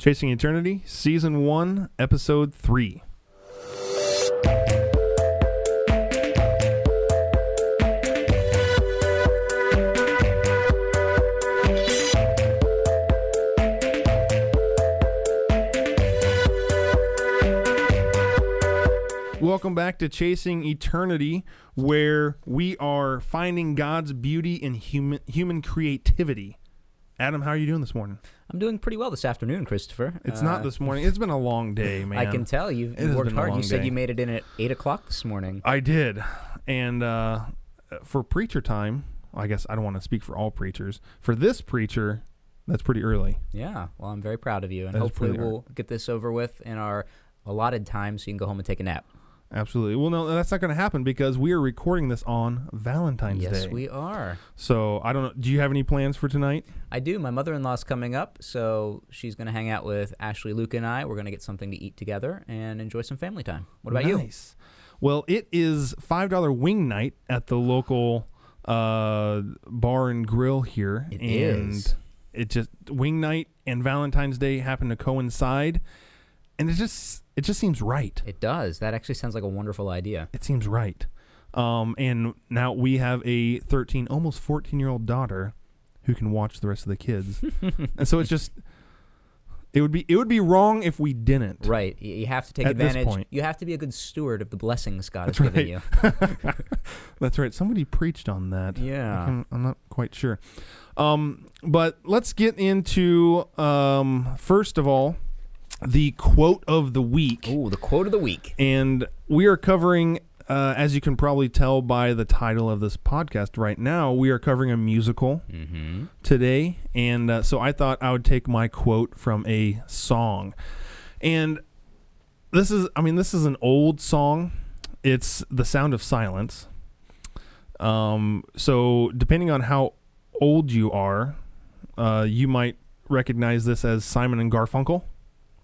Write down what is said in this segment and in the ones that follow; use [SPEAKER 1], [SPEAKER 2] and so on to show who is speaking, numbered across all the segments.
[SPEAKER 1] Chasing Eternity, Season 1, Episode 3. Welcome back to Chasing Eternity, where we are finding God's beauty in human human creativity. Adam, how are you doing this morning?
[SPEAKER 2] I'm doing pretty well this afternoon, Christopher.
[SPEAKER 1] It's
[SPEAKER 2] Uh,
[SPEAKER 1] not this morning. It's been a long day, man.
[SPEAKER 2] I can tell you've
[SPEAKER 1] It
[SPEAKER 2] worked hard. You said you made it in at eight o'clock this morning.
[SPEAKER 1] I did, and uh, for preacher time, I guess I don't want to speak for all preachers. For this preacher, that's pretty early.
[SPEAKER 2] Yeah. Well, I'm very proud of you, and
[SPEAKER 1] That
[SPEAKER 2] hopefully we'll get this over with in our allotted time, so you can go home and take a nap.
[SPEAKER 1] Absolutely. Well, no, that's not going to happen because we are recording this on Valentine's
[SPEAKER 2] yes,
[SPEAKER 1] Day.
[SPEAKER 2] Yes, we are.
[SPEAKER 1] So I don't know. Do you have any plans for tonight?
[SPEAKER 2] I do. My mother-in-law's coming up, so she's going to hang out with Ashley, Luke, and I. We're going to get something to eat together and enjoy some family time. What about you?
[SPEAKER 1] nice. Well, it is five dollar wing night at the local uh, bar and grill here,
[SPEAKER 2] It
[SPEAKER 1] and
[SPEAKER 2] is.
[SPEAKER 1] it just wing night and Valentine's Day happen to coincide, and it just it just seems right.
[SPEAKER 2] It does. That actually sounds like a wonderful idea.
[SPEAKER 1] It seems right. Um, and now we have a 13, almost 14 year old daughter who can watch the rest of the kids, and so it's just it would be it would be wrong if we didn't.
[SPEAKER 2] Right. You have to take
[SPEAKER 1] At this
[SPEAKER 2] advantage.
[SPEAKER 1] point.
[SPEAKER 2] You have to be a good steward of the blessings God
[SPEAKER 1] That's
[SPEAKER 2] has given you.
[SPEAKER 1] That's right. Somebody preached on that.
[SPEAKER 2] Yeah.
[SPEAKER 1] Can, I'm not quite sure. Um, but let's get into um, first of all the quote of the week,
[SPEAKER 2] Oh, the quote of the week.
[SPEAKER 1] and we are covering. Uh, as you can probably tell by the title of this podcast right now, we are covering a musical
[SPEAKER 2] Mm-hmm.
[SPEAKER 1] today. And uh, so I thought I would take my quote from a song. And this is, I mean, this is an old song. It's The Sound of Silence. Um, so depending on how old you are, uh, you might recognize this as Simon and Garfunkel,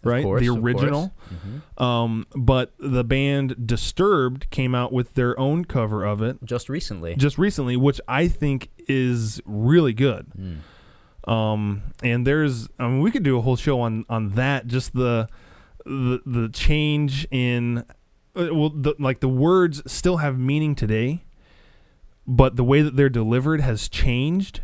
[SPEAKER 1] right?
[SPEAKER 2] course,
[SPEAKER 1] the original.
[SPEAKER 2] Mm-hmm.
[SPEAKER 1] Um, but the band Disturbed came out with their own cover of it
[SPEAKER 2] Just recently.
[SPEAKER 1] just recently, which I think is really good.
[SPEAKER 2] Mm.
[SPEAKER 1] Um, and there's, I mean, we could do a whole show on on that. Just the the the change in, uh, well, the, like the words still have meaning today, but the way that they're delivered has changed,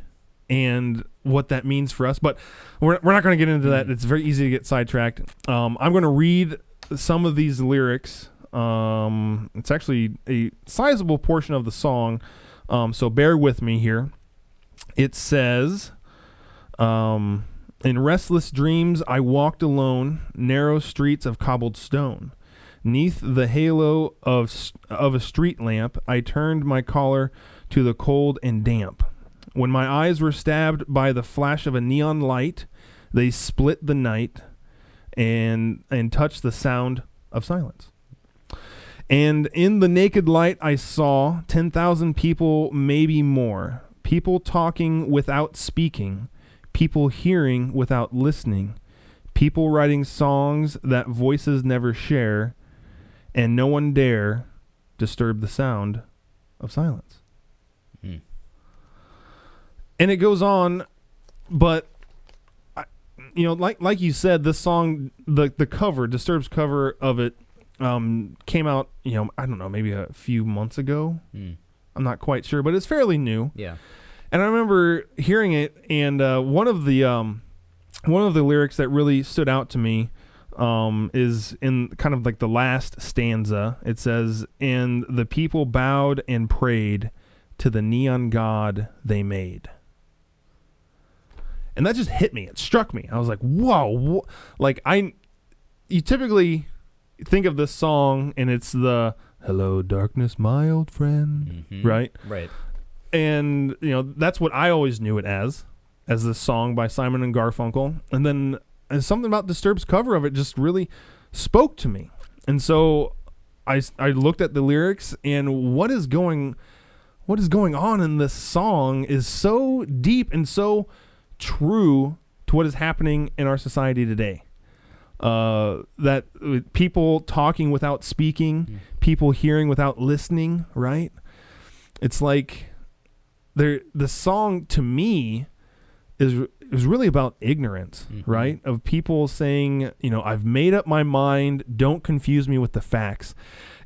[SPEAKER 1] and what that means for us. But we're we're not going to get into that.
[SPEAKER 2] Mm.
[SPEAKER 1] It's very easy to get sidetracked. Um, I'm going to read some of these lyrics. Um, it's actually a sizable portion of the song. Um, so bear with me here. It says, um, In restless dreams, I walked alone, narrow streets of cobbled stone. Neath the halo of, of a street lamp, I turned my collar to the cold and damp. When my eyes were stabbed by the flash of a neon light, they split the night and and touched the sound of silence. And in the naked light, I saw 10,000 people, maybe more. People talking without speaking. People hearing without listening. People writing songs that voices never share. And no one dare disturb the sound of silence. And it goes on, but I, you know, like like you said, this song, the the cover, Disturbs cover of it, um, came out. You know, I don't know, maybe a few months ago.
[SPEAKER 2] Mm.
[SPEAKER 1] I'm not quite sure, but it's fairly new.
[SPEAKER 2] Yeah.
[SPEAKER 1] And I remember hearing it, and uh, one of the um, one of the lyrics that really stood out to me um, is in kind of like the last stanza. It says, "And the people bowed and prayed to the neon god they made." And that just hit me. It struck me. I was like, "Whoa!" wh-" Like I, you typically think of this song, and it's the "Hello, darkness, my old friend,"
[SPEAKER 2] Mhm.
[SPEAKER 1] right?
[SPEAKER 2] Right.
[SPEAKER 1] and you know that's what I always knew it as, as this song by Simon and Garfunkel, and then and something about Disturbed's cover of it just really spoke to me, and so i i looked at the lyrics and what is going, what is going on in this song is so deep and so true to what is happening in our society today. Uh, that uh, people talking without speaking,
[SPEAKER 2] Mm.
[SPEAKER 1] people hearing without listening, right? It's like there the song to me is is really about ignorance,
[SPEAKER 2] Mhm.
[SPEAKER 1] right? Of people saying, you know, I've made up my mind. Don't confuse me with the facts.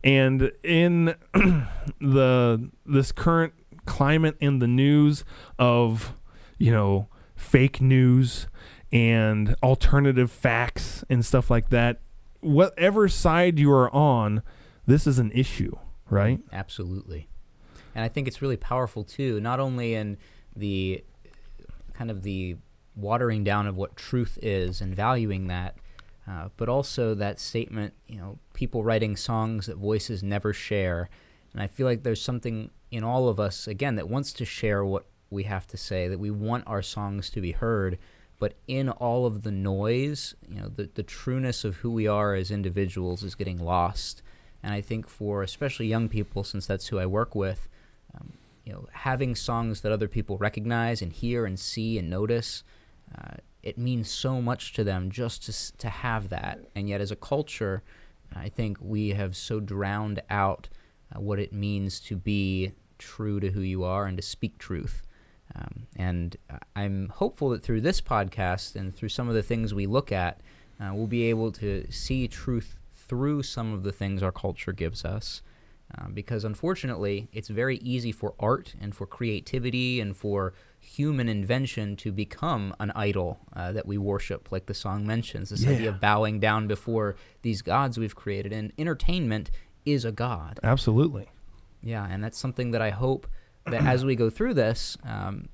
[SPEAKER 1] And in the this current climate in the news of, you know, fake news and alternative facts and stuff like that, whatever side you are on, this is an issue, right?
[SPEAKER 2] Absolutely. And I think it's really powerful too, not only in the kind of the watering down of what truth is and valuing that, uh, but also that statement, you know, people writing songs that voices never share. And I feel like there's something in all of us, again, that wants to share what we have to say, that we want our songs to be heard. But in all of the noise, you know, the, the trueness of who we are as individuals is getting lost. And I think for especially young people, since that's who I work with, um, you know, having songs that other people recognize and hear and see and notice, uh, it means so much to them just to to have that. And yet, as a culture, I think we have so drowned out uh, what it means to be true to who you are and to speak truth. Um, and uh, I'm hopeful that through this podcast and through some of the things we look at, uh, we'll be able to see truth through some of the things our culture gives us. Um, because unfortunately, it's very easy for art and for creativity and for human invention to become an idol uh, that we worship, like the song mentions. This idea of bowing down before these gods we've created. And entertainment is a god.
[SPEAKER 1] Absolutely.
[SPEAKER 2] Yeah, and that's something that I hope that as we go through this, um,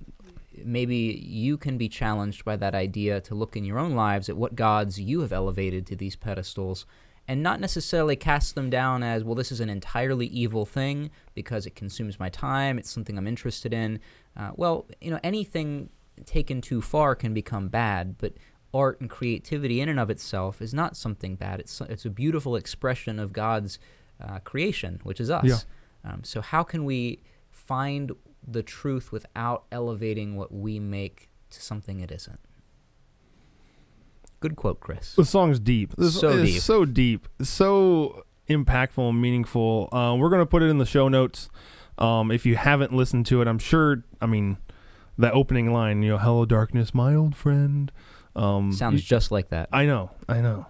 [SPEAKER 2] maybe you can be challenged by that idea to look in your own lives at what gods you have elevated to these pedestals and not necessarily cast them down as, well, this is an entirely evil thing because it consumes my time, it's something I'm interested in. Uh, well, you know, anything taken too far can become bad, but art and creativity in and of itself is not something bad. It's, it's a beautiful expression of God's uh, creation, which is us.
[SPEAKER 1] Yeah.
[SPEAKER 2] Um, so, how can we find the truth without elevating what we make to something it isn't? Good quote, Chris.
[SPEAKER 1] The song's deep. This
[SPEAKER 2] So
[SPEAKER 1] is
[SPEAKER 2] deep.
[SPEAKER 1] so deep, so impactful and meaningful. Uh, we're gonna put it in the show notes. Um, if you haven't listened to it, I'm sure. I mean, that opening line, you know, "Hello, darkness, my old friend." Um,
[SPEAKER 2] Sounds
[SPEAKER 1] you-
[SPEAKER 2] just like that.
[SPEAKER 1] I know. I know.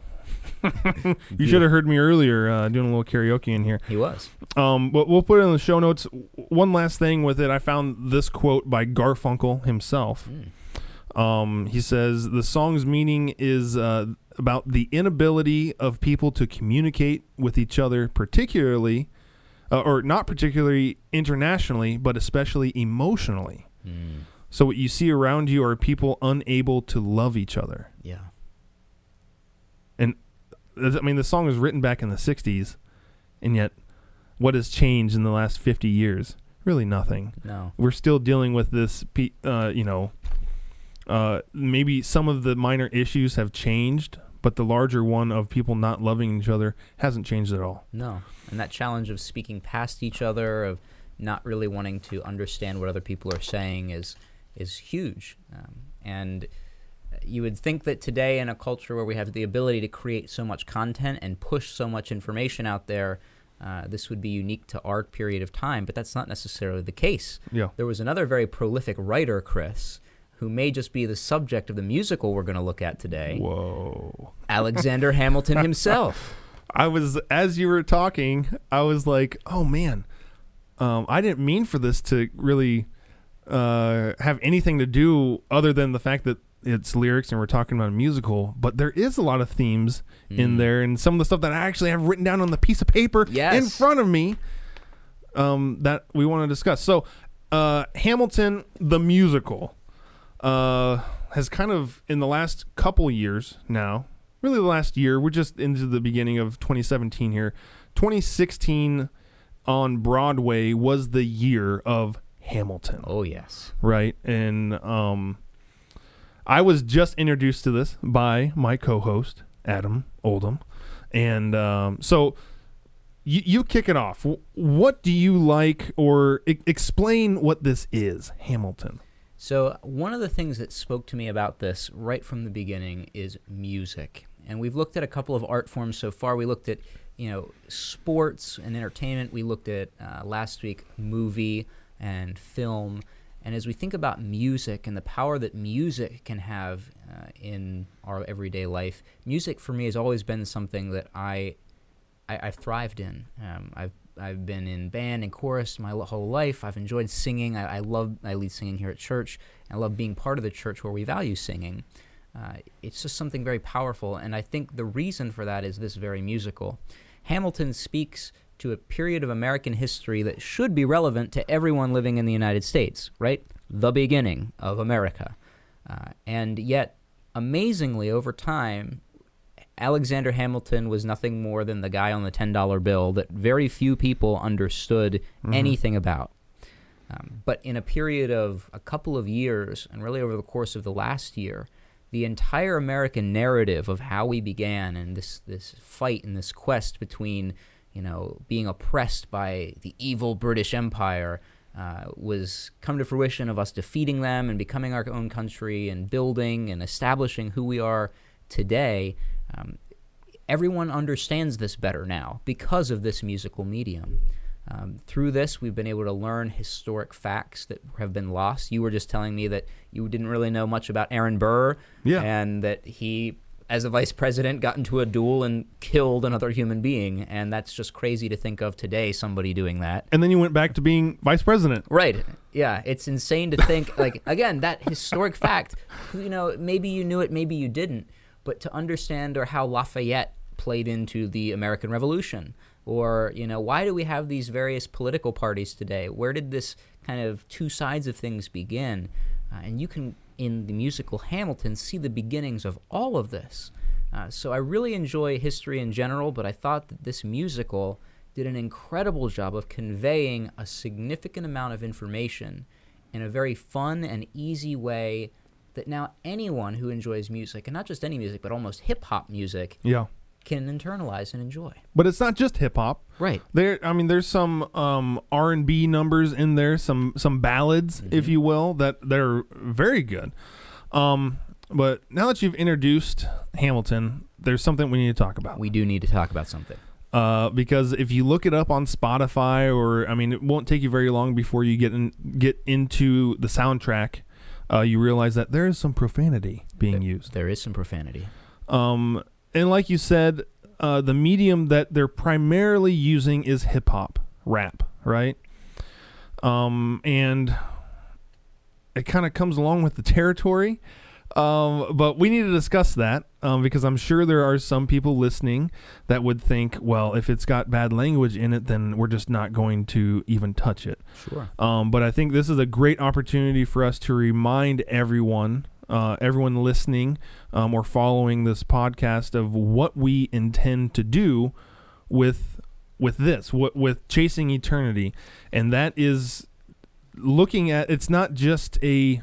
[SPEAKER 1] you should have heard me earlier uh, doing a little karaoke in here.
[SPEAKER 2] He was.
[SPEAKER 1] Um, but we'll put it in the show notes. One last thing with it, I found this quote by Garfunkel himself.
[SPEAKER 2] Mm.
[SPEAKER 1] Um, he says the song's meaning is uh, about the inability of people to communicate with each other, particularly, uh, or not particularly internationally, but especially emotionally.
[SPEAKER 2] Mm.
[SPEAKER 1] So what you see around you are people unable to love each other.
[SPEAKER 2] Yeah.
[SPEAKER 1] I mean, the song was written back in the '60s, and yet, what has changed in the last 50 years? Really nothing.
[SPEAKER 2] No.
[SPEAKER 1] We're still dealing with this. Uh, you know, uh, maybe some of the minor issues have changed, but the larger one of people not loving each other hasn't changed at all.
[SPEAKER 2] No. And that challenge of speaking past each other, of not really wanting to understand what other people are saying, is is huge. Um, and you would think that today, in a culture where we have the ability to create so much content and push so much information out there, uh, this would be unique to our period of time. But that's not necessarily the case.
[SPEAKER 1] Yeah.
[SPEAKER 2] There was another very prolific writer, Chris, who may just be the subject of the musical we're going to look at today.
[SPEAKER 1] Whoa.
[SPEAKER 2] Alexander Hamilton himself.
[SPEAKER 1] I was as you were talking, I was like, "Oh man, um, I didn't mean for this to really uh, have anything to do other than the fact that it's lyrics and we're talking about a musical. But there is a lot of themes in
[SPEAKER 2] Mm.
[SPEAKER 1] there, and some of the stuff that I actually have written down on the piece of paper in front of me um, that we want to discuss. So, uh, Hamilton the musical uh, has kind of in the last couple years now, really the last year. We're just into the beginning of 2017 here. 2016 on Broadway was the year of Hamilton,
[SPEAKER 2] Oh, yes.
[SPEAKER 1] right? And um, I was just introduced to this by my co-host Adam Oldham, and um, so you, you kick it off. What do you like, or e- explain what this is, Hamilton?
[SPEAKER 2] So, one of the things that spoke to me about this right from the beginning is music. And we've looked at a couple of art forms so far. We looked at, you know, sports and entertainment. We looked at uh, last week movie and film. And as we think about music and the power that music can have uh, in our everyday life, music for me has always been something that I, I have thrived in. Um, I've I've been in band and chorus my whole life. I've enjoyed singing. I, I love I lead singing here at church. I love being part of the church where we value singing. Uh, it's just something very powerful, and I think the reason for that is this very musical. Hamilton speaks to a period of American history that should be relevant to everyone living in the United States, right? The beginning of America. Uh, and yet, amazingly, over time, Alexander Hamilton was nothing more than the guy on the $10 bill that very few people understood mm-hmm. anything about. Um, but in a period of a couple of years, and really over the course of the last year, the entire American narrative of how we began and this, this fight and this quest between you know, being oppressed by the evil British Empire uh, was come to fruition of us defeating them and becoming our own country and building and establishing who we are today. Um, everyone understands this better now because of this musical medium. Um, through this, we've been able to learn historic facts that have been lost. You were just telling me that you didn't really know much about Aaron Burr,
[SPEAKER 1] yeah.
[SPEAKER 2] and that he as a vice president, got into a duel and killed another human being. And that's just crazy to think of today, somebody doing that.
[SPEAKER 1] And then you went back to being vice president.
[SPEAKER 2] Right. Yeah. It's insane to think, like, again, that historic fact, you know, maybe you knew it, maybe you didn't. But to understand or how Lafayette played into the American Revolution, or, you know, why do we have these various political parties today? Where did this kind of two sides of things begin? Uh, and you can in the musical Hamilton see the beginnings of all of this. Uh, so I really enjoy history in general, but I thought that this musical did an incredible job of conveying a significant amount of information in a very fun and easy way that now anyone who enjoys music, and not just any music, but almost hip hop music,
[SPEAKER 1] yeah
[SPEAKER 2] can internalize and enjoy.
[SPEAKER 1] But it's not just hip hop.
[SPEAKER 2] Right.
[SPEAKER 1] There I mean there's some um, R&B numbers in there, some some ballads mm-hmm. if you will that they're very good. Um, but now that you've introduced Hamilton, there's something we need to talk about.
[SPEAKER 2] We do need to talk about something.
[SPEAKER 1] Uh, because if you look it up on Spotify, or I mean, it won't take you very long before you get in, get into the soundtrack. Uh, you realize that there is some profanity being
[SPEAKER 2] there,
[SPEAKER 1] used.
[SPEAKER 2] There is some profanity.
[SPEAKER 1] Um, and like you said, uh, the medium that they're primarily using is hip hop, rap, right? Um, and it kind of comes along with the territory. Um, but we need to discuss that um, because I'm sure there are some people listening that would think, well, if it's got bad language in it, then we're just not going to even touch it.
[SPEAKER 2] Sure.
[SPEAKER 1] Um, but I think this is a great opportunity for us to remind everyone uh, everyone listening um, or following this podcast of what we intend to do with with this with, with chasing eternity. And that is looking at it's not just a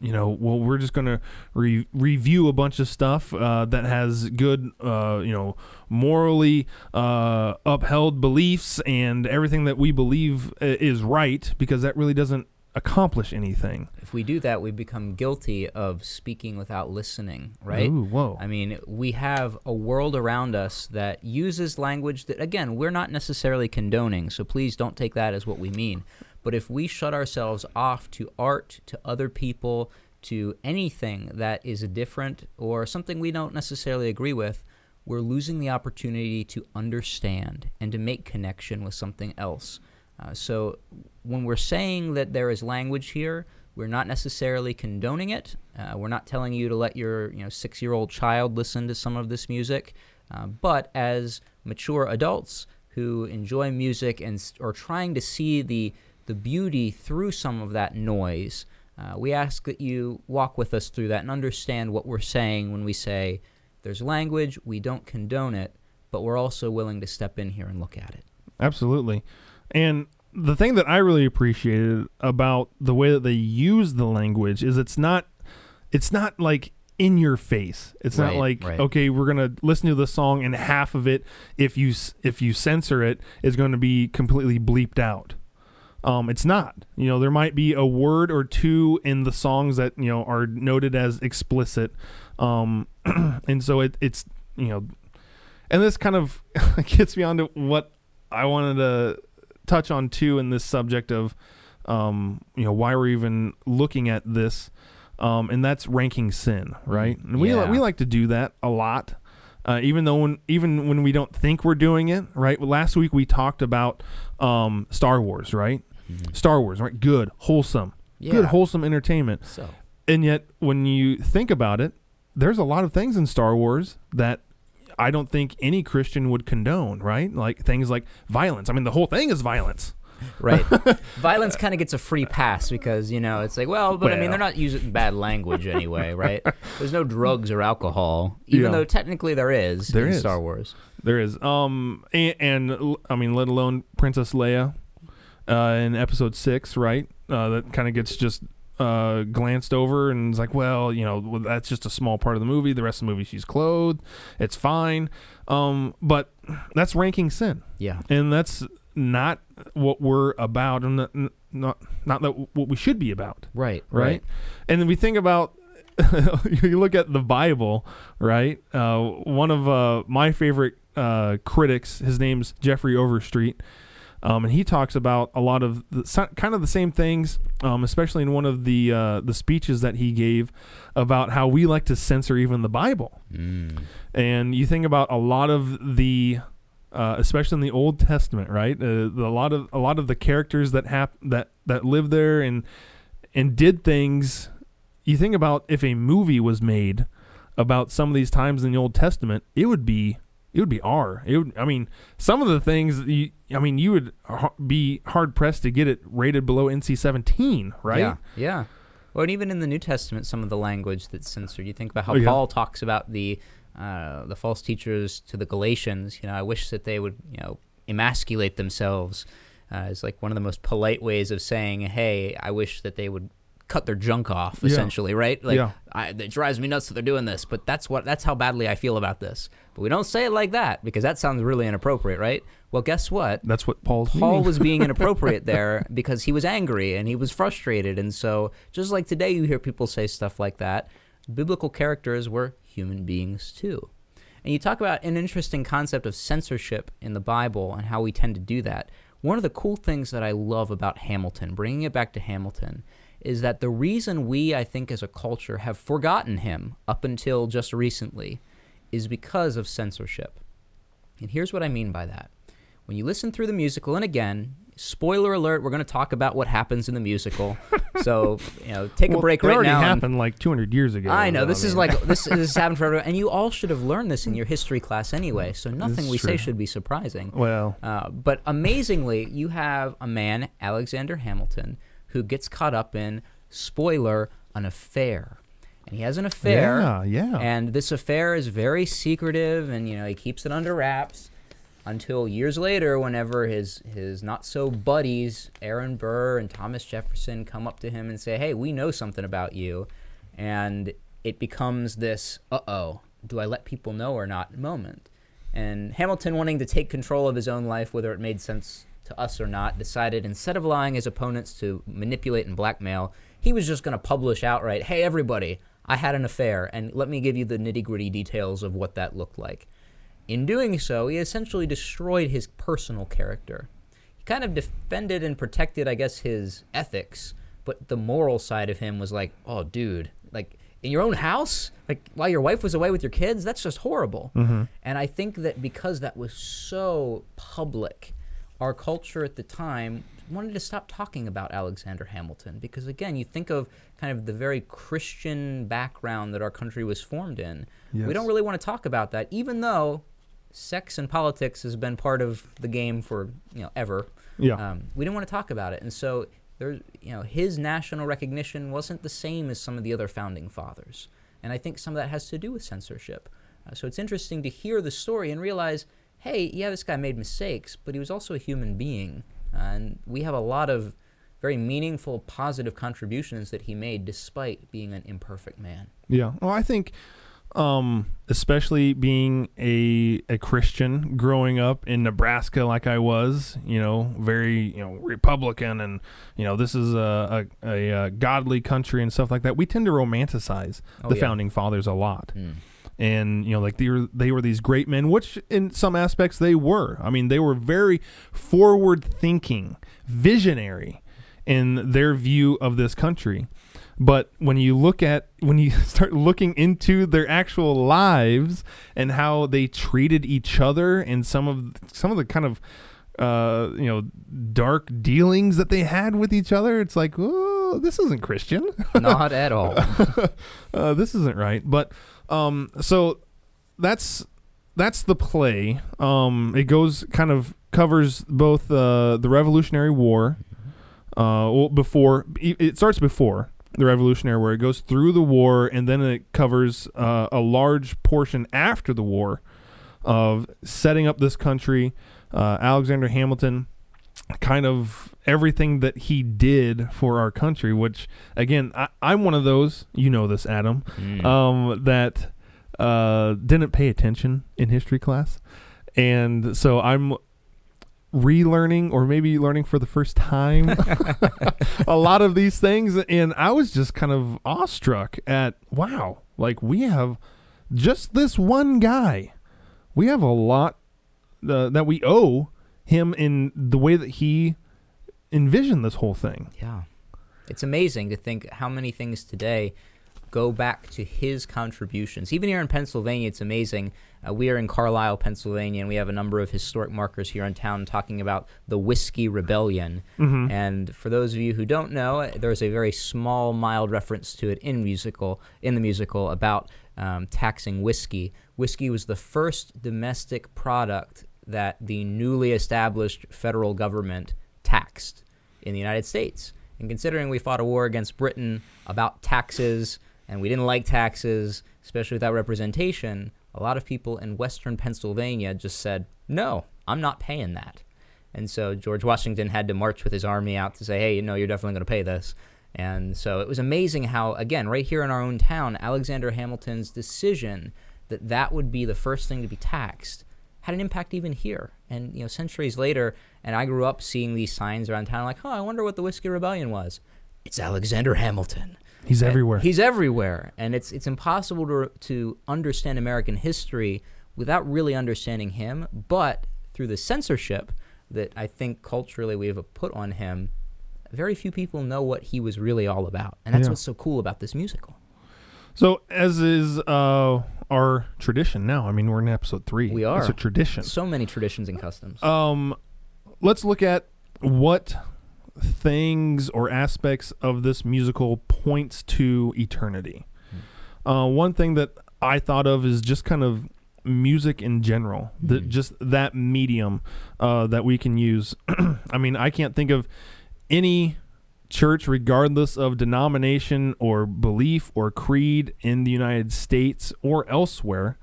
[SPEAKER 1] you know well we're just going to re- review a bunch of stuff uh, that has good uh, you know morally uh, upheld beliefs and everything that we believe uh, is right because that really doesn't accomplish anything.
[SPEAKER 2] If we do that, we become guilty of speaking without listening, right?
[SPEAKER 1] Ooh, whoa.
[SPEAKER 2] I mean, we have a world around us that uses language that, again, we're not necessarily condoning, so please don't take that as what we mean. But if we shut ourselves off to art, to other people, to anything that is different or something we don't necessarily agree with, we're losing the opportunity to understand and to make connection with something else. Uh, so when we're saying that there is language here, we're not necessarily condoning it. Uh, we're not telling you to let your you know six-year-old child listen to some of this music. Uh, but as mature adults who enjoy music and are trying to see the the beauty through some of that noise, uh, we ask that you walk with us through that and understand what we're saying when we say there's language. We don't condone it, but we're also willing to step in here and look at it.
[SPEAKER 1] Absolutely. And the thing that I really appreciated about the way that they use the language is it's not it's not like in your face. It's
[SPEAKER 2] right,
[SPEAKER 1] not like
[SPEAKER 2] right.
[SPEAKER 1] okay, we're gonna listen to the song and half of it, if you if you censor it, is going to be completely bleeped out. Um, it's not. You know, there might be a word or two in the songs that you know are noted as explicit, um, and so it, it's you know, and this kind of gets me onto what I wanted to touch on too in this subject of um, you know, why we're even looking at this, um, and that's ranking sin, right? And we
[SPEAKER 2] Yeah.
[SPEAKER 1] we like to do that a lot. Uh, even though when, even when we don't think we're doing it, right? Last week we talked about um, Star Wars, right? Star Wars, right? Good, wholesome, good, wholesome entertainment.
[SPEAKER 2] So
[SPEAKER 1] And yet, when you think about it, there's a lot of things in Star Wars that I don't think any Christian would condone, right? Like things like violence. I mean, the whole thing is violence.
[SPEAKER 2] right, violence kind of gets a free pass because you know it's like, well, but I mean they're not using bad language anyway, right? There's no drugs or alcohol, even
[SPEAKER 1] Yeah.
[SPEAKER 2] though technically there is
[SPEAKER 1] There
[SPEAKER 2] in
[SPEAKER 1] is.
[SPEAKER 2] Star Wars.
[SPEAKER 1] There is, um, and, and I mean, let alone Princess Leia, uh, in Episode Six, right? Uh, that kind of gets just uh glanced over and was like, well, you know, well, that's just a small part of the movie. The rest of the movie, she's clothed. It's fine, um, but that's ranking sin.
[SPEAKER 2] Yeah,
[SPEAKER 1] and that's not what we're about and not not, not that what we should be about
[SPEAKER 2] right,
[SPEAKER 1] right, and then we think about you look at the bible right uh, one of uh, my favorite uh, critics his name's jeffrey overstreet um, and he talks about a lot of the, kind of the same things, um, especially in one of the uh, the speeches that he gave about how we like to censor even the Bible.
[SPEAKER 2] Mm.
[SPEAKER 1] And you think about a lot of the, uh, especially in the Old Testament, right? Uh, the, a lot of a lot of the characters that hap- that that lived there and and did things. You think about if a movie was made about some of these times in the Old Testament, it would be it would be R. It would. I mean, some of the things. You, I mean, you would be hard pressed to get it rated below NC seventeen, right?
[SPEAKER 2] Yeah, yeah. Well, and even in the New Testament, some of the language that's censored. You think about how
[SPEAKER 1] Oh, yeah.
[SPEAKER 2] Paul talks about the uh, the false teachers to the Galatians. You know, I wish that they would, you know, emasculate themselves. Uh, is like one of the most polite ways of saying, "Hey, I wish that they would cut their junk off."
[SPEAKER 1] Yeah.
[SPEAKER 2] Essentially, right? Like,
[SPEAKER 1] Yeah.
[SPEAKER 2] I, it drives me nuts that they're doing this, but that's what that's how badly I feel about this. But we don't say it like that because that sounds really inappropriate, right? Well, guess what?
[SPEAKER 1] That's what Paul's
[SPEAKER 2] Paul
[SPEAKER 1] meaning.
[SPEAKER 2] was being inappropriate there because he was angry and he was frustrated. And so, just like today, you hear people say stuff like that, biblical characters were human beings too. And you talk about an interesting concept of censorship in the Bible and how we tend to do that. One of the cool things that I love about Hamilton, bringing it back to Hamilton, is that the reason we, I think, as a culture, have forgotten him up until just recently is because of censorship. And here's what I mean by that when you listen through the musical, and again, spoiler alert, we're going to talk about what happens in the musical. so, you know, take a break right
[SPEAKER 1] already
[SPEAKER 2] now. and-
[SPEAKER 1] happened like 200 years ago.
[SPEAKER 2] I know this is
[SPEAKER 1] mean-
[SPEAKER 2] like this, this has happened for everyone, and you all should have learned this in your history class anyway. So nothing we say should be surprising.
[SPEAKER 1] well,
[SPEAKER 2] Uh, but amazingly, you have a man, Alexander Hamilton, who gets caught up in spoiler an affair, and he has an affair.
[SPEAKER 1] yeah, yeah.
[SPEAKER 2] And this affair is very secretive, and you know he keeps it under wraps until years later, whenever his his not so buddies Aaron Burr and Thomas Jefferson come up to him and say, "Hey, we know something about you," and it becomes this "uh oh, do I let people know or not?" moment. And Hamilton, wanting to take control of his own life, whether it made sense to us or not, decided instead of allowing his opponents to manipulate and blackmail, he was just going to publish outright, "Hey, everybody, I had an affair, and let me give you the nitty gritty details of what that looked like." In doing so, he essentially destroyed his personal character. He kind of defended and protected, I guess, his ethics, but the moral side of him was like, "Oh, dude, like." In your own house, like while your wife was away with your kids, that's just horrible. Mm-hmm. And I think that because that was so public, our culture at the time wanted to stop talking about Alexander Hamilton because again, you think of kind of the very Christian background that our country was formed in.
[SPEAKER 1] Yes.
[SPEAKER 2] We don't really want to talk about that even though sex and politics has been part of the game for, you know, ever.
[SPEAKER 1] yeah.
[SPEAKER 2] Um, we didn't want to talk about it. And so there you know, his national recognition wasn't the same as some of the other founding fathers. And I think some of that has to do with censorship. Uh, so it's interesting to hear the story and realize, hey, yeah, this guy made mistakes, but he was also a human being. And we have a lot of very meaningful, positive contributions that he made despite being an imperfect man.
[SPEAKER 1] Yeah. Well, I think, um, especially being a a Christian, growing up in Nebraska like I was, you know, very you know Republican, and you know this is a a, a, uh godly country and stuff like that. We tend to romanticize
[SPEAKER 2] Oh,
[SPEAKER 1] the
[SPEAKER 2] yeah.
[SPEAKER 1] founding fathers a lot. And you know like they were they were these great men which in some aspects they were i mean they were very forward thinking visionary in their view of this country. But when you look at when you start looking into their actual lives and how they treated each other and some of some of the kind of uh, you know dark dealings that they had with each other, it's like, oh, this isn't Christian.
[SPEAKER 2] Not at all.
[SPEAKER 1] uh, this isn't right. But um, so that's that's the play. Um, it goes kind of covers both uh, the Revolutionary War. Uh, well, before it starts before the Revolutionary War. It goes through the war, and then it covers uh, a large portion after the war of setting up this country. Uh, Alexander Hamilton, kind of everything that he did for our country. Which, again, I, am one of those. You know this, Adam.
[SPEAKER 2] Mm.
[SPEAKER 1] Um, that uh, didn't pay attention in history class, and so I'm relearning or maybe learning for the first time a lot of these things and I was just kind of awestruck at wow like we have just this one guy we have a lot uh, that we owe him in the way that he envisioned this whole thing
[SPEAKER 2] Yeah. It's amazing to think how many things today go back to his contributions. Even here in Pennsylvania, it's amazing. Uh, we are in Carlisle, Pennsylvania, and we have a number of historic markers here in town talking about the Whiskey Rebellion.
[SPEAKER 1] Mhm.
[SPEAKER 2] And for those of you who don't know, uh, there's a very small, mild reference to it in musical in the musical about um, taxing whiskey. Whiskey was the first domestic product that the newly established federal government taxed in the United States. And considering we fought a war against Britain about taxes and we didn't like taxes, especially without representation, a lot of people in western Pennsylvania just said, no, I'm not paying that. And so George Washington had to march with his army out to say, hey, you know, you're definitely going to pay this. And so it was amazing how, again, right here in our own town, Alexander Hamilton's decision that that would be the first thing to be taxed had an impact even here. And, you know, centuries later, and I grew up seeing these signs around town like, oh, I wonder what the Whiskey Rebellion was. It's Alexander Hamilton.
[SPEAKER 1] he's
[SPEAKER 2] And
[SPEAKER 1] everywhere
[SPEAKER 2] He's everywhere, and it's it's impossible to to understand American history without really understanding him. But through the censorship that I think culturally we have put on him, very few people know what he was really all about, and that's
[SPEAKER 1] Yeah.
[SPEAKER 2] what's so cool about this musical.
[SPEAKER 1] So as is uh, our tradition now i mean we're in episode three
[SPEAKER 2] We are.
[SPEAKER 1] it's a tradition
[SPEAKER 2] So many traditions and customs.
[SPEAKER 1] Um, let's look at what things or aspects of this musical points to eternity. Uh, one thing that I thought of is just kind of music in general, the,
[SPEAKER 2] Mhm.
[SPEAKER 1] just that medium uh, that we can use. I mean, I can't think of any church, regardless of denomination or belief or creed in the United States or elsewhere,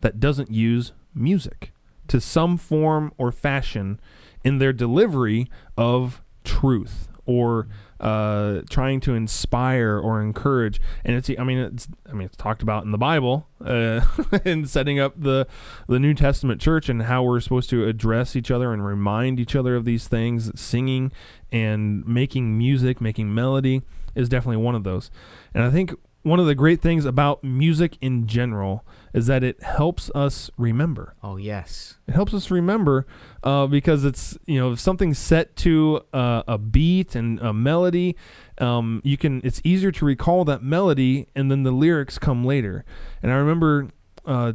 [SPEAKER 1] that doesn't use music to some form or fashion in their delivery of truth or uh, trying to inspire or encourage. And it's, I mean, it's, I mean, it's talked about in the Bible uh, in setting up the the New Testament church and how we're supposed to address each other and remind each other of these things. Singing and making music, making melody is definitely one of those. And I think one of the great things about music in general is that it helps us remember.
[SPEAKER 2] oh yes,
[SPEAKER 1] It helps us remember uh, because it's you know if something's set to uh, a beat and a melody, um, you can it's easier to recall that melody and then the lyrics come later. And I remember uh,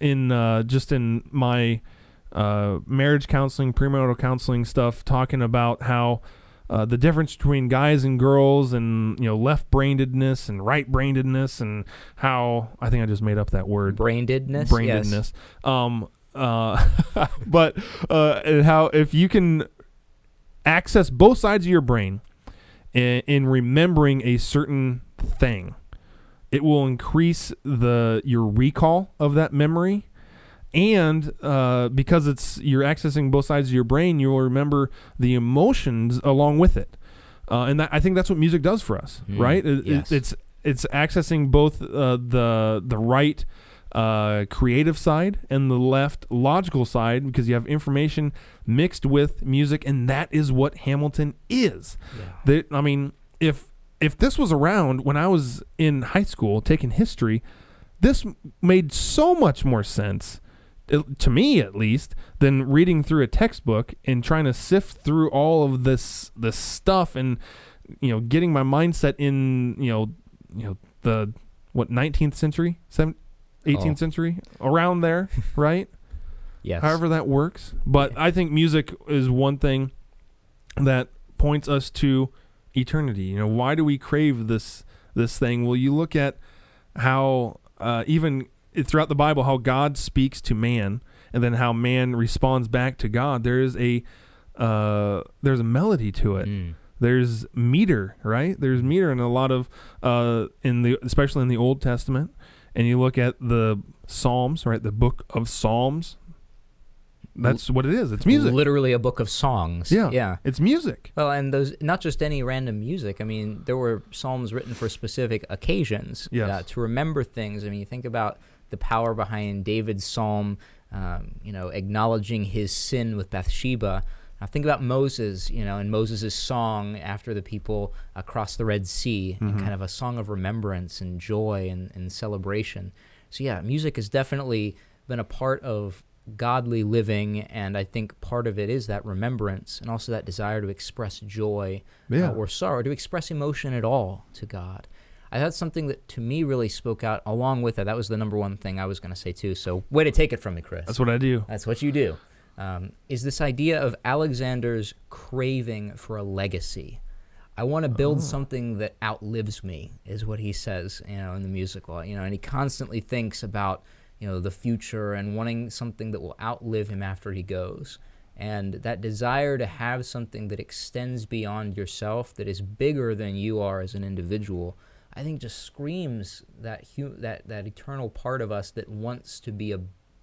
[SPEAKER 1] in uh, just in my uh, marriage counseling, premarital counseling stuff, talking about how. Uh, the difference between guys and girls, and you know, left-brainedness and right-brainedness, and how I think I just made up that word
[SPEAKER 2] brainedness.
[SPEAKER 1] brainedness. Um, uh, but uh, and how if you can access both sides of your brain in, in remembering a certain thing, it will increase the your recall of that memory. And uh, because it's you're accessing both sides of your brain, you will remember the emotions along with it. Uh, and that, I think that's what music does for us,
[SPEAKER 2] Mm,
[SPEAKER 1] right? It- it-
[SPEAKER 2] yes.
[SPEAKER 1] it's it's accessing both uh, the the right uh, creative side and the left logical side because you have information mixed with music, and that is what Hamilton is.
[SPEAKER 2] Yeah.
[SPEAKER 1] That I mean, if if this was around when I was in high school taking history, this made so much more sense it, to me at least, than reading through a textbook and trying to sift through all of this this stuff and you know getting my mindset in you know you know the what 19th century, 17th, 18th
[SPEAKER 2] Oh.
[SPEAKER 1] century, around there, right?
[SPEAKER 2] Yes.
[SPEAKER 1] However that works. But I think music is one thing that points us to eternity. You know, why do we crave this this thing? Well, you look at how uh, even throughout the Bible, how God speaks to man, and then how man responds back to God. There is a uh, there's a melody to it.
[SPEAKER 2] Mm.
[SPEAKER 1] There's meter, right? There's meter in a lot of uh, in the especially in the Old Testament, and you look at the Psalms, right? The book of Psalms. That's what it is. It's music.
[SPEAKER 2] Literally a book of songs.
[SPEAKER 1] Yeah.
[SPEAKER 2] Yeah.
[SPEAKER 1] It's music.
[SPEAKER 2] Well, and those not just any random music. I mean, there were psalms written for specific occasions
[SPEAKER 1] Yes.
[SPEAKER 2] uh, to remember things. I mean, you think about the power behind David's psalm, um, you know, acknowledging his sin with Bathsheba. Now think about Moses, you know, and Moses' song after the people across the Red Sea, and kind of a song of remembrance and joy and, and celebration. So yeah, music has definitely been a part of godly living, and I think part of it is that remembrance and also that desire to express joy
[SPEAKER 1] Yeah.
[SPEAKER 2] uh, or sorrow, to express emotion at all to God. I thought something that to me really spoke out along with that. That was the number one thing I was going to say too. So way to take it from me, Chris.
[SPEAKER 1] That's what I do.
[SPEAKER 2] That's what you do. Um, is this idea of Alexander's craving for a legacy? I want to build something that outlives me, is what he says, you know, in the musical. You know, and he constantly thinks about, you know, the future and wanting something that will outlive him after he goes. And that desire to have something that extends beyond yourself, that is bigger than you are as an individual, I think just screams that hu- that that eternal part of us that wants to be a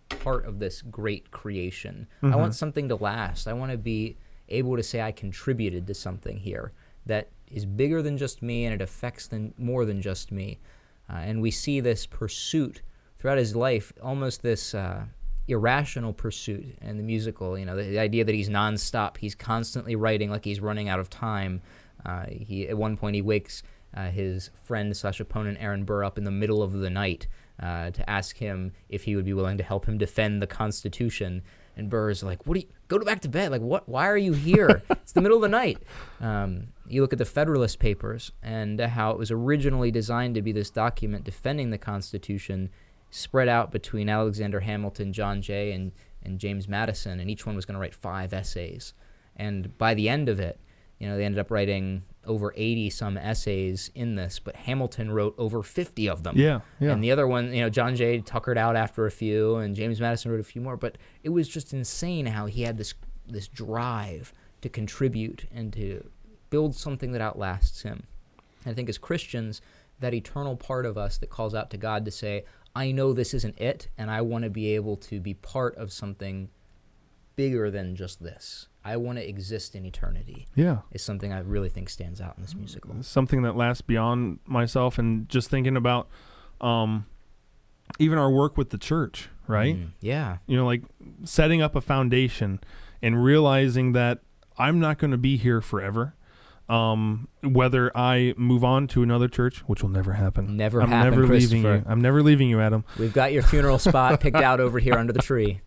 [SPEAKER 2] part of this great creation. I want something to last. I want to be able to say I contributed to something here that is bigger than just me and it affects than more than just me. Uh, and we see this pursuit throughout his life, almost this uh, irrational pursuit in the musical. You know, the, the idea that he's nonstop, he's constantly writing like he's running out of time. Uh, he at one point he wakes uh, his friend slash opponent Aaron Burr up in the middle of the night uh, to ask him if he would be willing to help him defend the Constitution. And Burr is like, "What do you go to back to bed? Like, what? Why are you here? it's the middle of the night." Um, you look at the Federalist Papers and how it was originally designed to be this document defending the Constitution, spread out between Alexander Hamilton, John Jay, and and James Madison, and each one was going to write five essays. And by the end of it, you know, they ended up writing over 80 some essays in this, but Hamilton wrote over 50 of them.
[SPEAKER 1] Yeah. Yeah.
[SPEAKER 2] And the other one, you know, John Jay tuckered out after a few, and James Madison wrote a few more. But it was just insane how he had this this drive to contribute and to build something that outlasts him. And I think as Christians, that eternal part of us that calls out to God to say, "I know this isn't it, and I want to be able to be part of something bigger than just this. I want to exist in eternity."
[SPEAKER 1] yeah.
[SPEAKER 2] Is something I really think stands out in this musical.
[SPEAKER 1] Something that lasts beyond myself and just thinking about um even our work with the church, right?
[SPEAKER 2] Mm, yeah.
[SPEAKER 1] You know, like setting up a foundation and realizing that I'm not going to be here forever. Um, whether I move on to another church, which will never happen.
[SPEAKER 2] Never
[SPEAKER 1] I'm
[SPEAKER 2] happen,
[SPEAKER 1] never leaving you. I'm never leaving you, Adam.
[SPEAKER 2] We've got your funeral spot picked out over here under the tree.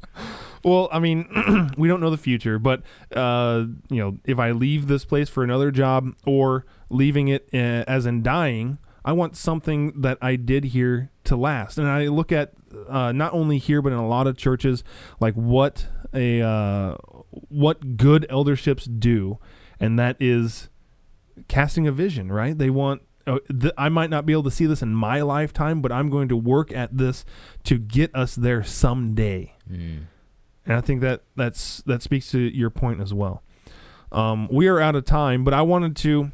[SPEAKER 1] Well, I mean, we don't know the future, but uh, you know, if I leave this place for another job or leaving it uh, as in dying, I want something that I did here to last. And I look at uh, not only here, but in a lot of churches, like what a uh, what good elderships do, and that is casting a vision. Right? They want. Uh, th- I might not be able to see this in my lifetime, but I'm going to work at this to get us there someday
[SPEAKER 2] Mm.
[SPEAKER 1] And I think that that's that speaks to your point as well. Um, we are out of time, but I wanted to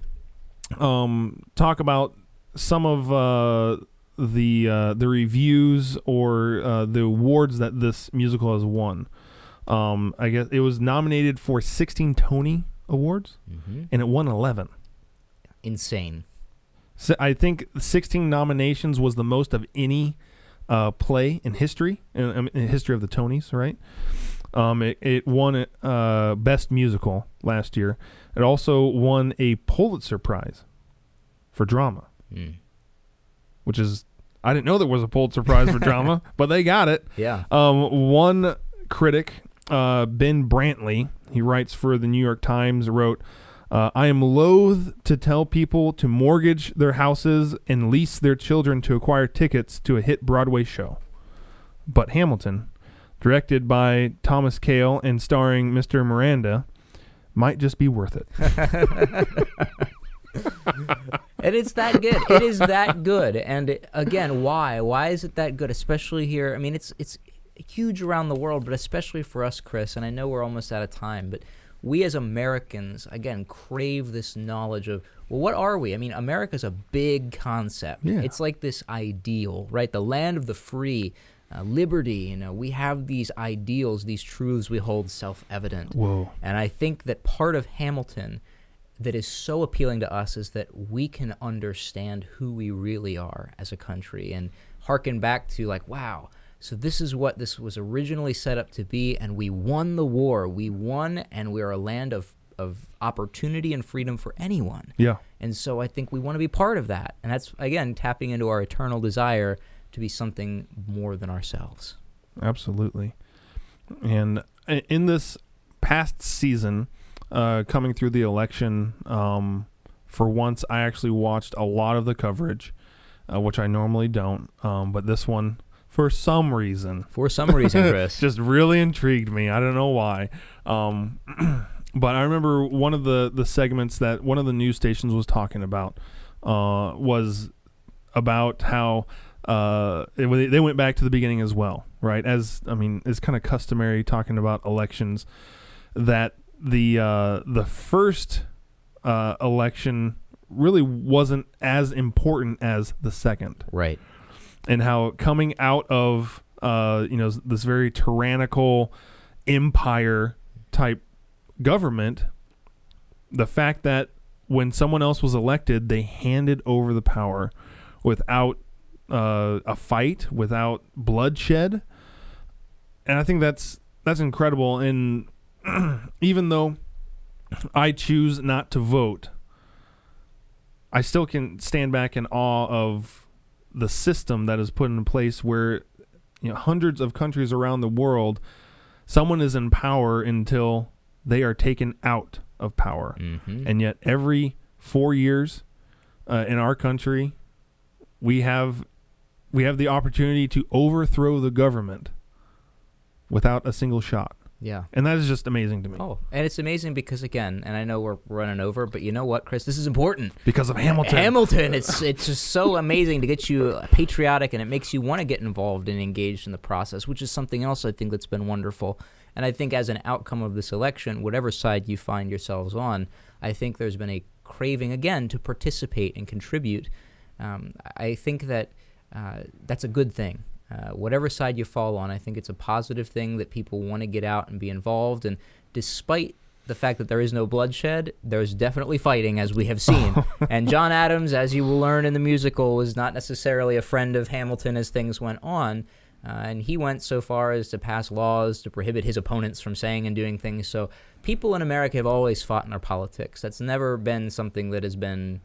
[SPEAKER 1] um, talk about some of uh, the uh, the reviews or uh, the awards that this musical has won. Um, I guess it was nominated for 16 Tony Awards,
[SPEAKER 2] hmm
[SPEAKER 1] and it won 11.
[SPEAKER 2] Insane.
[SPEAKER 1] So I think 16 nominations was the most of any uh, play in history, in, in in history of the Tonys, right? Um, it, it won uh, Best Musical last year. It also won a Pulitzer Prize for drama,
[SPEAKER 2] Mm.
[SPEAKER 1] which is I didn't know there was a Pulitzer Prize for drama, but they got it.
[SPEAKER 2] Yeah.
[SPEAKER 1] Um, one critic, uh, Ben Brantley, he writes for the New York Times, wrote, uh, I am loath to tell people to mortgage their houses and lease their children to acquire tickets to a hit Broadway show. But Hamilton, directed by Thomas Kail and starring Mr. Miranda, might just be worth it.
[SPEAKER 2] and it's that good. It is that good. And again, why? Why is it that good? Especially here. I mean, it's it's huge around the world, but especially for us, Chris. And I know we're almost out of time, but we as Americans, again, crave this knowledge of well, what are we? I mean, America's a big concept.
[SPEAKER 1] Yeah.
[SPEAKER 2] It's like this ideal, right? The land of the free. Uh, liberty, you know, we have these ideals, these truths we hold self-evident.
[SPEAKER 1] Whoa.
[SPEAKER 2] And I think that part of Hamilton that is so appealing to us is that we can understand who we really are as a country and harken back to like, wow, so this is what this was originally set up to be, and we won the war. We won, and we're a land of of opportunity and freedom for anyone.
[SPEAKER 1] Yeah.
[SPEAKER 2] And so I think we want to be part of that. And that's again tapping into our eternal desire to be something more than ourselves.
[SPEAKER 1] Absolutely. And in this past season, uh, coming through the election, um, for once, I actually watched a lot of the coverage, uh, which I normally don't. Um, but this one, for some reason,
[SPEAKER 2] For some reason, Chris.
[SPEAKER 1] just really intrigued me. I don't know why. Um, but I remember one of the, the segments that one of the news stations was talking about uh, was about how uh, it, they went back to the beginning as well, right? As I mean, it's kind of customary talking about elections that the uh, the first uh, election really wasn't as important as the second
[SPEAKER 2] right.
[SPEAKER 1] And how coming out of uh, you know this very tyrannical empire type government, the fact that when someone else was elected, they handed over the power without uh, a fight, without bloodshed, and I think that's that's incredible. And even though I choose not to vote, I still can stand back in awe of the system that is put in place where you know hundreds of countries around the world someone is in power until they are taken out of power
[SPEAKER 2] Mm-hmm.
[SPEAKER 1] and yet every 4 years uh, in our country we have we have the opportunity to overthrow the government without a single shot
[SPEAKER 2] yeah.
[SPEAKER 1] and that is just amazing to me
[SPEAKER 2] Oh, and it's amazing because again, and I know we're running over, but you know what, Chris? This is important.
[SPEAKER 1] because of Hamilton
[SPEAKER 2] Hamilton, it's it's just so amazing to get you patriotic, and it makes you want to get involved and engaged in the process, which is something else I think that's been wonderful. And I think as an outcome of this election, whatever side you find yourselves on, I think there's been a craving again to participate and contribute. Um, I think that uh, that's a good thing. Uh, whatever side you fall on, I think it's a positive thing that people want to get out and be involved. And despite the fact that there is no bloodshed, there's definitely fighting, as we have seen. and John Adams, as you will learn in the musical, was not necessarily a friend of Hamilton as things went on. Uh, and he went so far as to pass laws to prohibit his opponents from saying and doing things. So people in America have always fought in our politics. That's never been something that has been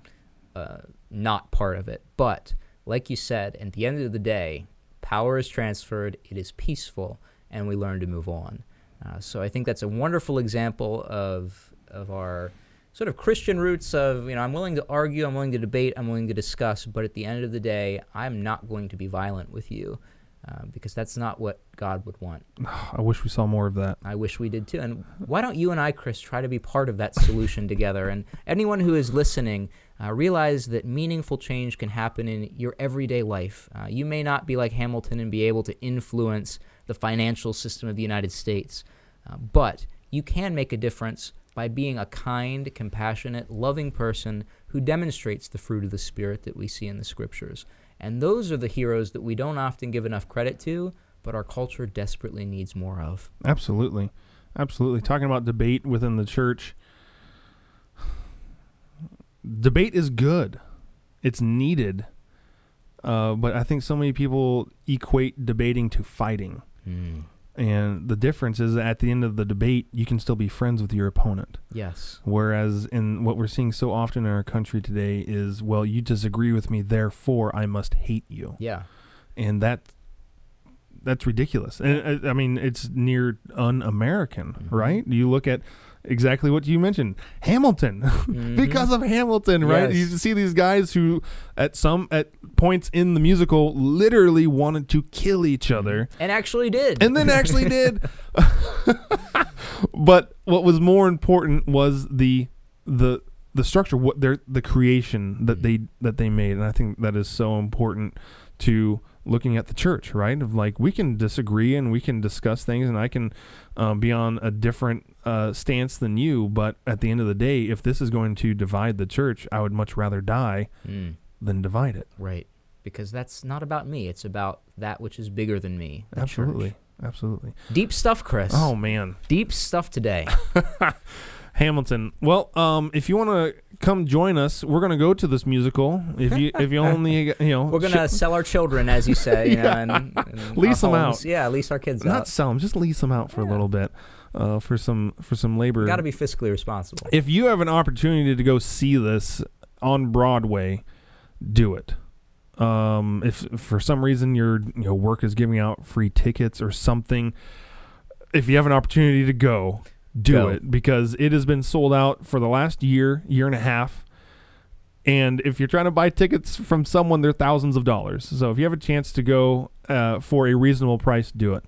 [SPEAKER 2] uh, not part of it. But like you said, at the end of the day, power is transferred, it is peaceful, and we learn to move on. Uh, so I think that's a wonderful example of of our sort of Christian roots of you know I'm willing to argue, I'm willing to debate, I'm willing to discuss, but at the end of the day, I'm not going to be violent with you. Uh, because that's not what God would want.
[SPEAKER 1] I wish we saw more of that
[SPEAKER 2] I wish we did too. And why don't you and I, Chris, try to be part of that solution together? And anyone who is listening, uh, realize that meaningful change can happen in your everyday life. Uh, you may not be like Hamilton and be able to influence the financial system of the United States, uh, but you can make a difference by being a kind, compassionate, loving person who demonstrates the fruit of the Spirit that we see in the scriptures. And those are the heroes that we don't often give enough credit to, but our culture desperately needs more of.
[SPEAKER 1] Absolutely. Absolutely. Talking about debate within the church. Debate is good. It's needed. Uh, but I think so many people equate debating to fighting. And the difference is that at the end of the debate, you can still be friends with your opponent.
[SPEAKER 2] Yes.
[SPEAKER 1] Whereas in what we're seeing so often in our country today is, well, you disagree with me, therefore I must hate you.
[SPEAKER 2] Yeah.
[SPEAKER 1] And that that's ridiculous. And uh, I mean, it's near un-American,
[SPEAKER 2] Mhm.
[SPEAKER 1] right? You look at exactly what you mentioned, Hamilton,
[SPEAKER 2] Mhm.
[SPEAKER 1] because of Hamilton, right?
[SPEAKER 2] Yes.
[SPEAKER 1] You see these guys who, at some at points in the musical, literally wanted to kill each other,
[SPEAKER 2] and actually did.
[SPEAKER 1] and then actually did. but what was more important was the the the structure, what their the creation that they that they made, and I think that is so important to looking at the church, right? Of like we can disagree and we can discuss things, and I can um, be on a different uh, stance than you, but at the end of the day, if this is going to divide the church, I would much rather die
[SPEAKER 2] Mm,
[SPEAKER 1] than divide it.
[SPEAKER 2] right. Because that's not about me. It's about that which is bigger than me. the church.
[SPEAKER 1] Absolutely, absolutely.
[SPEAKER 2] Deep stuff, Chris.
[SPEAKER 1] Oh man,
[SPEAKER 2] Deep stuff today.
[SPEAKER 1] Hamilton. Well, um, if you want to come join us, we're gonna go to this musical. If you if you only you know
[SPEAKER 2] We're gonna sell our children, as you say, you know,
[SPEAKER 1] Yeah.
[SPEAKER 2] and, and
[SPEAKER 1] Lease them
[SPEAKER 2] homes.
[SPEAKER 1] out.
[SPEAKER 2] Yeah, lease our kids
[SPEAKER 1] not
[SPEAKER 2] out.
[SPEAKER 1] Not sell them, just lease them out for a little bit, uh, for some for some labor.
[SPEAKER 2] You've Got to be fiscally responsible.
[SPEAKER 1] if you have an opportunity to go see this on Broadway, do it. Um, if for some reason your you know work is giving out free tickets or something, if you have an opportunity to go, do
[SPEAKER 2] Go.
[SPEAKER 1] it because it has been sold out for the last year, year and a half. And if you're trying to buy tickets from someone, they're thousands of dollars. So if you have a chance to go uh, for a reasonable price, do it.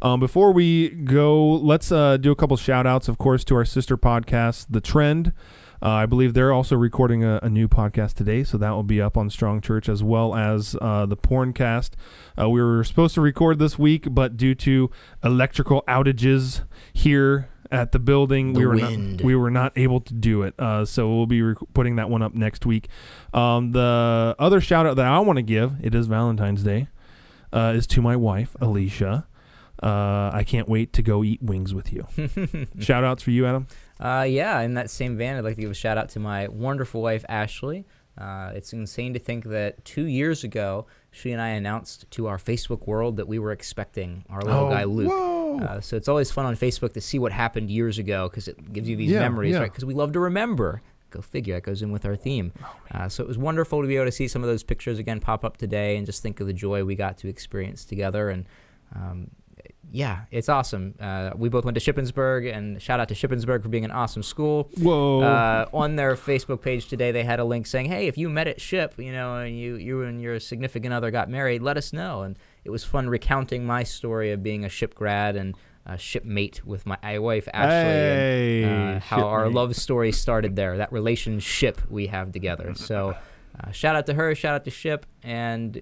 [SPEAKER 1] Um, before we go, let's uh, do a couple shout outs, of course, to our sister podcast, The Trend. Uh, I believe they're also recording a, a new podcast today, so that will be up on Strong Church as well as uh, the Porncast. Uh, we were supposed to record this week, but due to electrical outages here at the building,
[SPEAKER 2] The
[SPEAKER 1] we were
[SPEAKER 2] wind.
[SPEAKER 1] not we were not able to do it. Uh, so we'll be rec- putting that one up next week. Um, the other shout out that I want to give, it is Valentine's Day, uh, is to my wife Alicia. Uh, I can't wait to go eat wings with you. Shout outs for you, Adam.
[SPEAKER 2] Uh, yeah, in that same vein, I'd like to give a shout out to my wonderful wife, Ashley. Uh, it's insane to think that two years ago, she and I announced to our Facebook world that we were expecting our little guy Luke. Uh, so it's always fun on Facebook to see what happened years ago because it gives you these
[SPEAKER 1] Yeah,
[SPEAKER 2] memories,
[SPEAKER 1] yeah.
[SPEAKER 2] right? Because we love to remember. Go figure. That goes in with our theme. Uh, so it was wonderful to be able to see some of those pictures again pop up today and just think of the joy we got to experience together. And um, yeah, it's awesome. Uh, we both went to Shippensburg, and shout out to Shippensburg for being an awesome school.
[SPEAKER 1] Whoa.
[SPEAKER 2] Uh, on their Facebook page today, they had a link saying, "Hey, if you met at Ship, you know, and you you and your significant other got married, let us know." And it was fun recounting my story of being a ship grad and a shipmate with my wife Ashley,
[SPEAKER 1] Hey,
[SPEAKER 2] and uh, how our love story started there. That relationship we have together. So, uh, shout out to her, shout out to Ship, and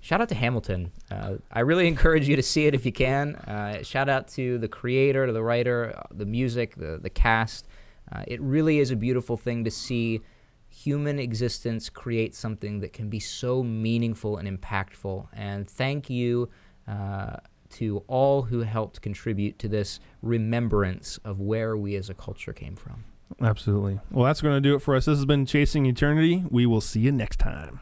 [SPEAKER 2] shout out to Hamilton. Uh, I really encourage you to see it if you can. Uh, shout out to the creator, to the writer, uh, the music, the the cast. Uh, it really is a beautiful thing to see human existence create something that can be so meaningful and impactful. And thank you uh, to all who helped contribute to this remembrance of where we as a culture came from.
[SPEAKER 1] Absolutely. Well, that's going to do it for us. This has been Chasing Eternity. We will see you next time.